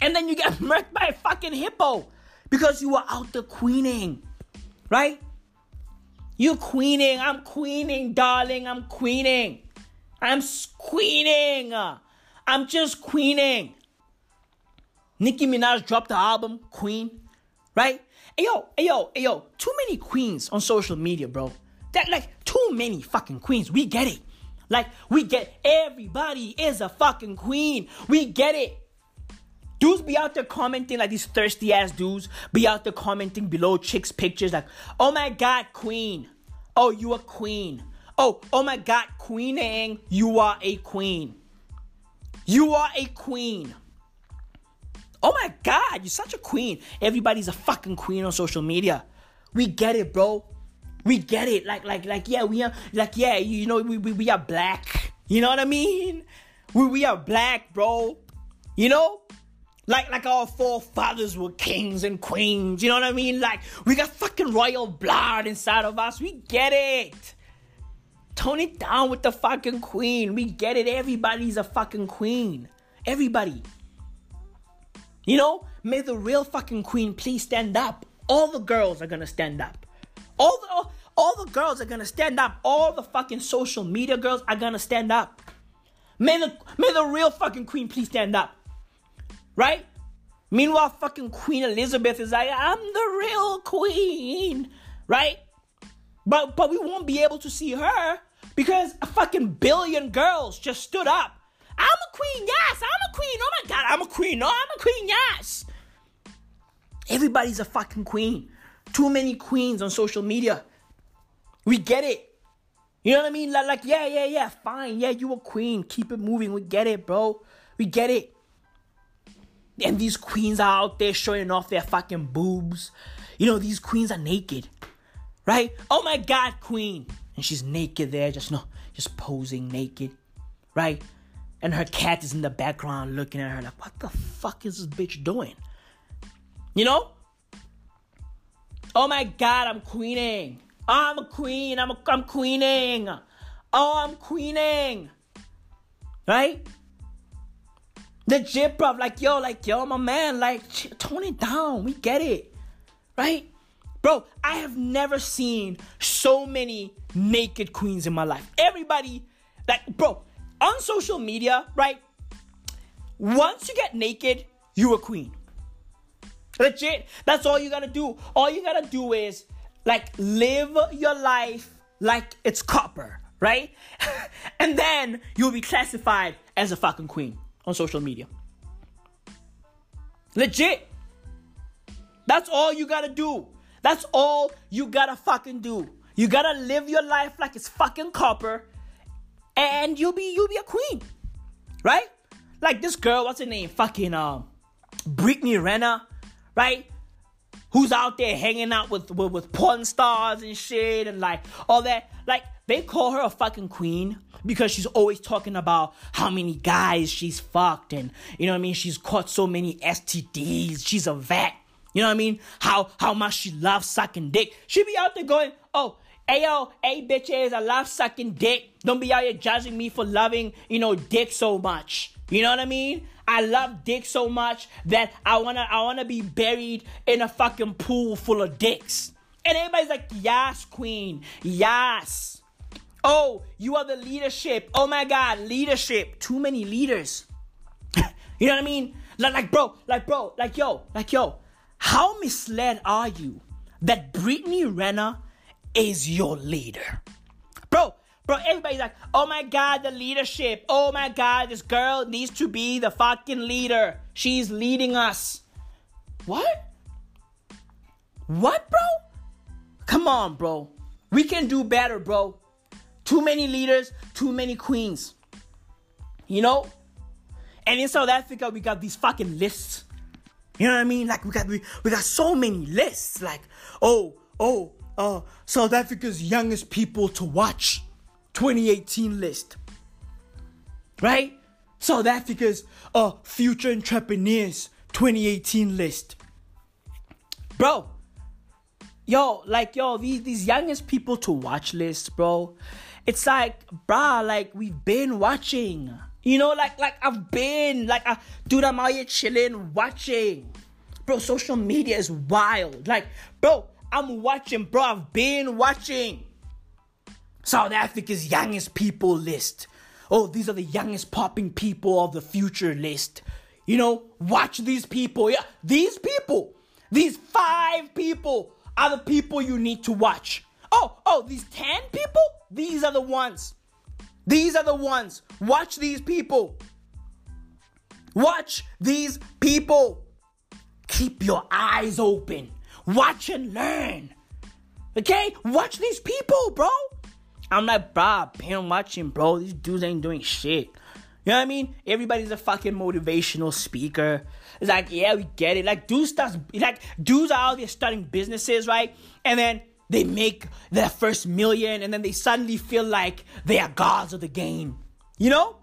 And then you get murked by a fucking hippo because you were out there queening. Right? You queening. I'm queening, darling. I'm queening. I'm queening. I'm just queening. Nicki Minaj dropped the album, Queen, right? Hey yo, hey yo, hey yo, too many queens on social media, bro. That like too many fucking queens. We get it. Like we get everybody is a fucking queen. We get it. Dudes be out there commenting like these thirsty ass dudes be out there commenting below chicks' pictures like, oh my god, queen. Oh, you a queen. Oh, oh my god, queening. You are a queen. You are a queen. Oh my god, you're such a queen. Everybody's a fucking queen on social media. We get it, bro. We get it. Like, like, like, yeah, we are like, yeah, you know, we, we, we are black. You know what I mean? We, we are black, bro. You know? Like, like our forefathers were kings and queens. You know what I mean? Like, we got fucking royal blood inside of us. We get it. Tone it down with the fucking queen. We get it. Everybody's a fucking queen. Everybody. You know, may the real fucking queen please stand up. All the girls are gonna stand up. All the all, the girls are gonna stand up. All the fucking social media girls are gonna stand up. May the may the real fucking queen please stand up. Right? Meanwhile, fucking Queen Elizabeth is like, I'm the real queen. Right? But but we won't be able to see her because a fucking billion girls just stood up. I'm a queen, yes, I'm a queen. Oh my god, I'm a queen. No, I'm a queen, yes. Everybody's a fucking queen. Too many queens on social media. We get it. You know what I mean? Like, like, yeah, yeah, yeah, fine. Yeah, you a queen. Keep it moving. We get it, bro. We get it. And these queens are out there showing off their fucking boobs. You know, these queens are naked. Right? Oh my god, queen. And she's naked there, just no, just posing naked. Right? And her cat is in the background looking at her like, what the fuck is this bitch doing? You know? Oh my god, I'm queening. I'm a queen. I'm a, I'm queening. Oh, I'm queening. Right? The Legit, bro. Like, yo, like, yo, my man, like, tone it down. We get it. Right? Bro, I have never seen so many naked queens in my life. Everybody, like, bro, on social media, right? Once you get naked, you a queen. Legit. That's all you gotta do. All you gotta do is like live your life like it's copper, right? and then you'll be classified as a fucking queen on social media. Legit. That's all you gotta do. That's all you gotta fucking do. You gotta live your life like it's fucking copper, and you'll be you'll be a queen, right? Like this girl, what's her name? Fucking um, Brittany Renner, right? Who's out there hanging out with, with with porn stars and shit and like all that. Like they call her a fucking queen because she's always talking about how many guys she's fucked and you know what I mean. She's caught so many STDs. She's a vet. You know what I mean? How how much she loves sucking dick. She be out there going, oh, ayo, yo, hey bitches, I love sucking dick. Don't be out here judging me for loving, you know, dick so much. You know what I mean? I love dick so much that I wanna I wanna be buried in a fucking pool full of dicks. And everybody's like, yes, queen, yes. Oh, you are the leadership. Oh my god, leadership. Too many leaders. you know what I mean? Like, like, bro, like, bro, like, yo, like, yo. How misled are you that Brittany Renner is your leader? Bro, bro, everybody's like, oh my god, the leadership. Oh my god, this girl needs to be the fucking leader. She's leading us. What? What, bro? Come on, bro. We can do better, bro. Too many leaders, too many queens. You know? And in South Africa, we got these fucking lists. You know what I mean? Like we got we, we got so many lists. Like, oh, oh, uh, South Africa's youngest people to watch 2018 list. Right? South Africa's uh future entrepreneurs 2018 list. Bro, yo, like yo, these these youngest people to watch lists, bro. It's like, bruh, like we've been watching. You know, like like I've been like, uh, dude, I'm out here chilling, watching. Bro, social media is wild. Like, bro, I'm watching, bro. I've been watching. South Africa's youngest people list. Oh, these are the youngest popping people of the future list. You know, watch these people. Yeah, these people, these five people are the people you need to watch. Oh, oh, these 10 people? These are the ones. These are the ones. Watch these people. Watch these people. Keep your eyes open. Watch and learn. Okay? Watch these people, bro. I'm like, bro, been watching, bro. These dudes ain't doing shit. You know what I mean? Everybody's a fucking motivational speaker. It's like, yeah, we get it. Like, dudes starts like dudes are out there starting businesses, right? And then they make their first million, and then they suddenly feel like they are gods of the game. You know?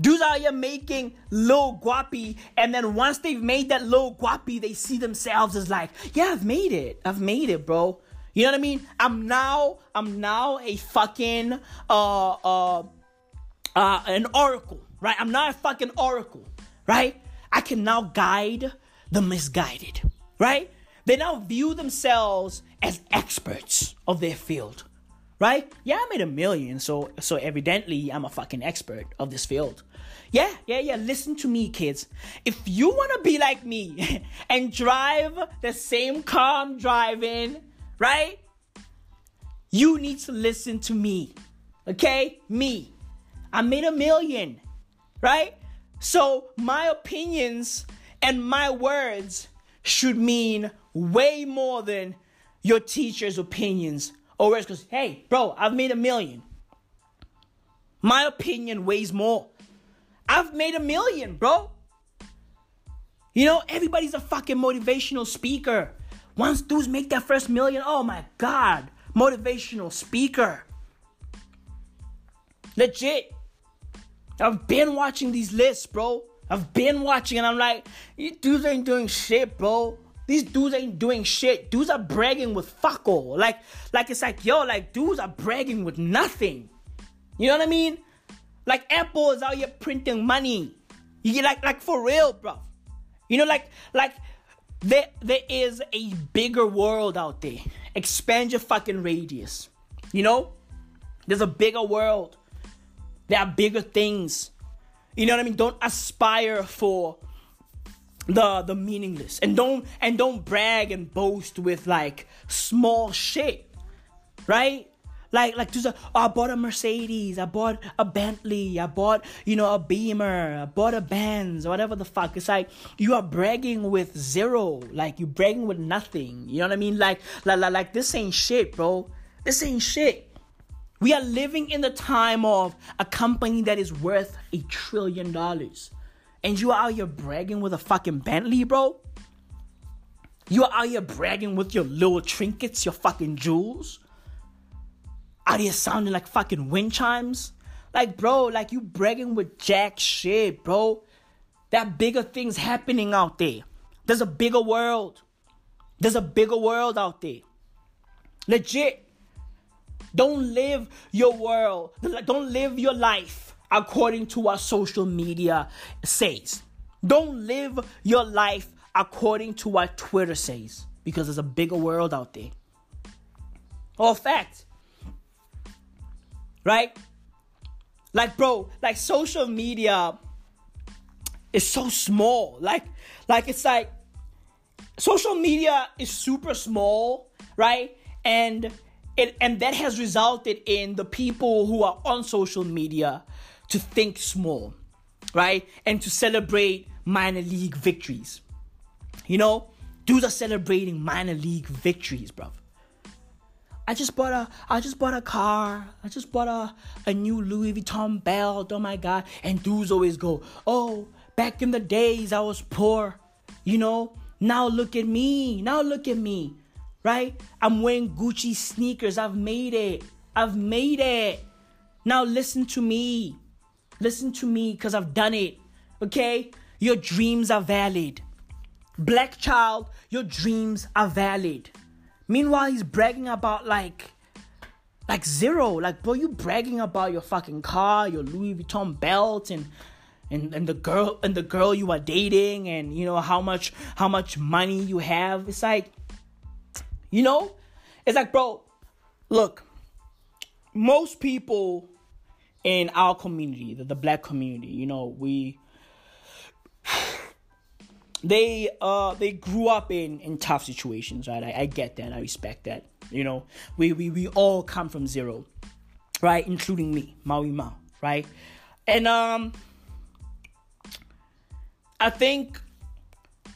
Dudes out here making low guapi, and then once they've made that low guapi, they see themselves as like, yeah, I've made it. I've made it, bro. You know what I mean? I'm now, I'm now a fucking uh uh uh an oracle, right? I'm not a fucking oracle, right? I can now guide the misguided, right? They now view themselves as experts of their field right? Yeah, I made a million, so so evidently I'm a fucking expert of this field. Yeah, yeah, yeah. Listen to me, kids. If you wanna be like me and drive the same car I'm driving, right? You need to listen to me. Okay? Me. I made a million, right? So my opinions and my words should mean way more than your teacher's opinions or worse, because hey, bro, I've made a million. My opinion weighs more. I've made a million, bro. You know, everybody's a fucking motivational speaker. Once dudes make that first million, oh my god, motivational speaker. Legit. I've been watching these lists, bro. I've been watching and I'm like, these dudes ain't doing shit, bro. These dudes ain't doing shit. Dudes are bragging with fuck all. Like, like it's like, yo, like dudes are bragging with nothing. You know what I mean? Like Apple is out here printing money. You get like, like for real, bro. You know, like, like there, there is a bigger world out there. Expand your fucking radius. You know, there's a bigger world. There are bigger things. You know what I mean? Don't aspire for the the meaningless and don't and don't brag and boast with like small shit right like like just oh, I bought a Mercedes, I bought a Bentley, I bought you know a Beamer, I bought a Benz, whatever the fuck. It's like you are bragging with zero, like you bragging with nothing. You know what I mean? Like like like, like this ain't shit, bro. This ain't shit. We are living in the time of a company that is worth a trillion dollars. And you are out here bragging with a fucking Bentley, bro? You are out here bragging with your little trinkets, your fucking jewels? Out here sounding like fucking wind chimes? Like, bro, like you bragging with jack shit, bro. That bigger things happening out there. There's a bigger world. There's a bigger world out there. Legit. Don't live your world. Don't live your life according to what social media says. Don't live your life according to what Twitter says because there's a bigger world out there. All fact. Right? Like bro, like social media is so small. Like like it's like social media is super small, right? And it and that has resulted in the people who are on social media to think small, right? And to celebrate minor league victories. You know, dudes are celebrating minor league victories, bro. I just bought a I just bought a car. I just bought a, a new Louis Vuitton belt. Oh my god. And dudes always go, Oh, back in the days I was poor. You know, now look at me. Now look at me right? I'm wearing Gucci sneakers. I've made it. I've made it. Now listen to me. Listen to me because I've done it. Okay? Your dreams are valid. Black child, your dreams are valid. Meanwhile, he's bragging about like like zero. Like, bro, you bragging about your fucking car, your Louis Vuitton belt, and and, and the girl and the girl you are dating, and you know how much how much money you have. It's like you know? It's like, bro, look, most people in our community, the, the black community, you know, we they uh they grew up in in tough situations, right? I, I get that, I respect that. You know, we we we all come from zero, right? Including me, Maui Mao, right? And um I think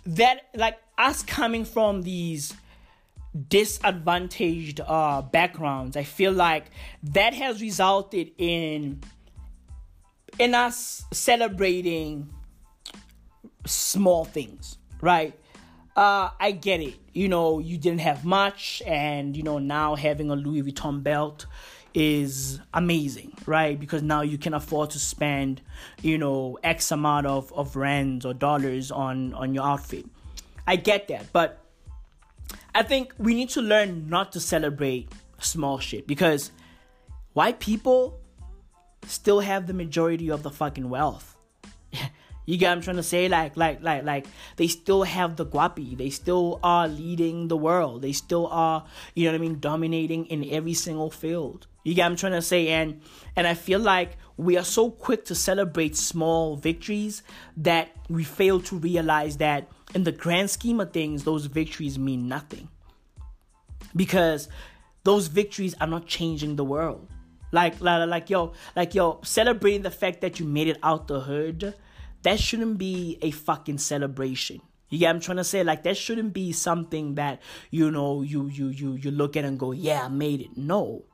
that like us coming from these disadvantaged uh, backgrounds, I feel like that has resulted in in us celebrating small things, right? Uh, I get it. You know, you didn't have much, and you know now having a Louis Vuitton belt is amazing, right? Because now you can afford to spend, you know, X amount of, of rands or dollars on on your outfit. I get that, but I think we need to learn not to celebrate small shit because white people still have the majority of the fucking wealth. you get what I'm trying to say? Like, like, like, like, they still have the guapi. They still are leading the world. They still are, you know what I mean, dominating in every single field. You get what I'm trying to say? And and I feel like we are so quick to celebrate small victories that we fail to realize that in the grand scheme of things, those victories mean nothing. Because those victories are not changing the world. Like, like, like, yo, like, yo, celebrating the fact that you made it out the hood, that shouldn't be a fucking celebration. You get I'm trying to say? Like that shouldn't be something that, you know, you you you you look at and go, Yeah, I made it. No.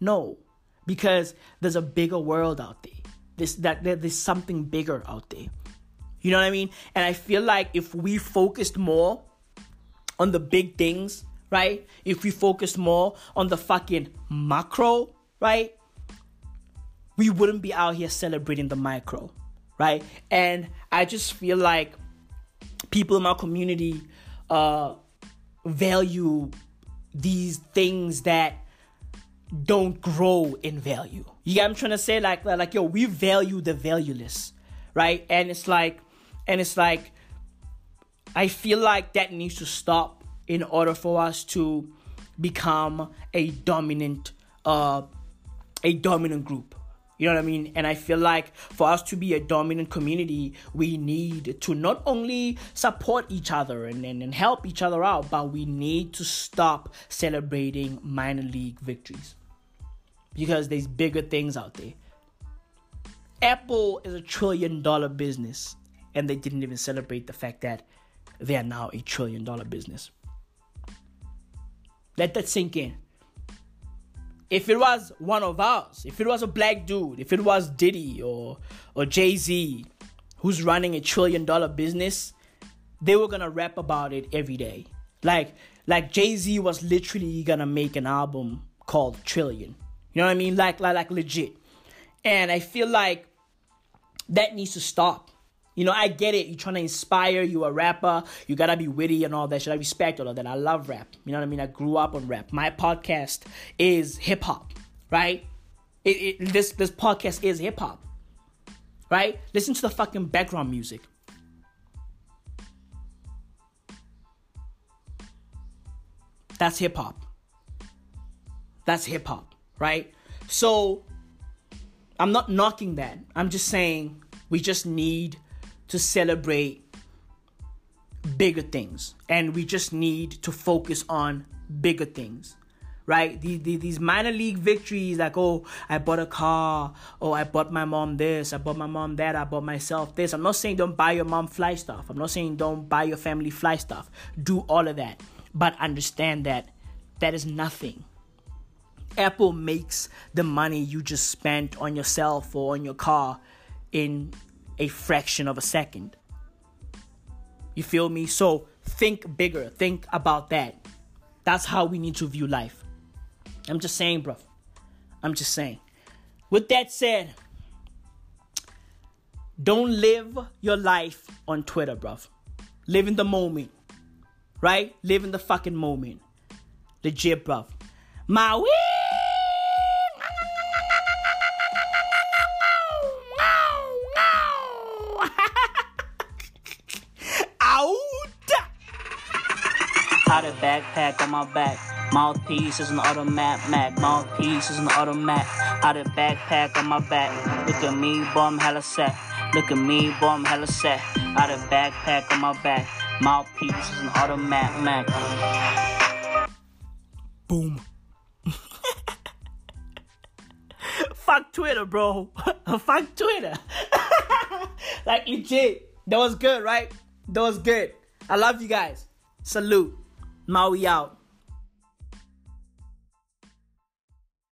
No. Because there's a bigger world out there. This that there's something bigger out there. You know what I mean? And I feel like if we focused more on the big things, right? If we focused more on the fucking macro, right? We wouldn't be out here celebrating the micro, right? And I just feel like people in my community uh value these things that don't grow in value. You get I'm trying to say? Like, like, yo, we value the valueless, right? And it's like, and it's like, I feel like that needs to stop in order for us to become a dominant, uh, a dominant group. You know what I mean? And I feel like for us to be a dominant community, we need to not only support each other and, and, and help each other out, but we need to stop celebrating minor league victories. Because there's bigger things out there. Apple is a trillion dollar business, and they didn't even celebrate the fact that they are now a trillion dollar business. Let that sink in. If it was one of us, if it was a black dude, if it was Diddy or or Jay Z, who's running a trillion dollar business, they were gonna rap about it every day. Like like Jay Z was literally gonna make an album called Trillion. You know what I mean? Like like like legit. And I feel like that needs to stop. You know, I get it. You're trying to inspire. You a rapper. You gotta be witty and all that shit. I respect all of that. I love rap. You know what I mean? I grew up on rap. My podcast is hip hop, right? It, it, this this podcast is hip hop, right? Listen to the fucking background music. That's hip hop. That's hip hop, right? So I'm not knocking that. I'm just saying we just need to celebrate bigger things. And we just need to focus on bigger things right? The, the, these minor league victories like oh i bought a car. Oh i bought my mom this. I bought my mom that. I bought myself this. I'm not saying don't buy your mom fly stuff. I'm not saying don't buy your family fly stuff. Do all of that. But understand that that is nothing. Apple makes the money you just spent on yourself or on your car in a fraction of a second. You feel me? So think bigger. Think about that. That's how we need to view life. I'm just saying, bro. I'm just saying. With that said, don't live your life on Twitter, bro. Live in the moment. Right? Live in the fucking moment. Legit, bro. My wee! Backpack on my back. Mouthpiece is an automat, Mac. Mouthpiece is an automat. How the backpack on my back. Look at me, I'm hella set. Look at me, I'm hella set. How the backpack on my back. Mouthpiece is an automat, Mac. Boom. Fuck Twitter, bro. Fuck Twitter. like legit. That was good, right? That was good. I love you guys. Salute. Maui out.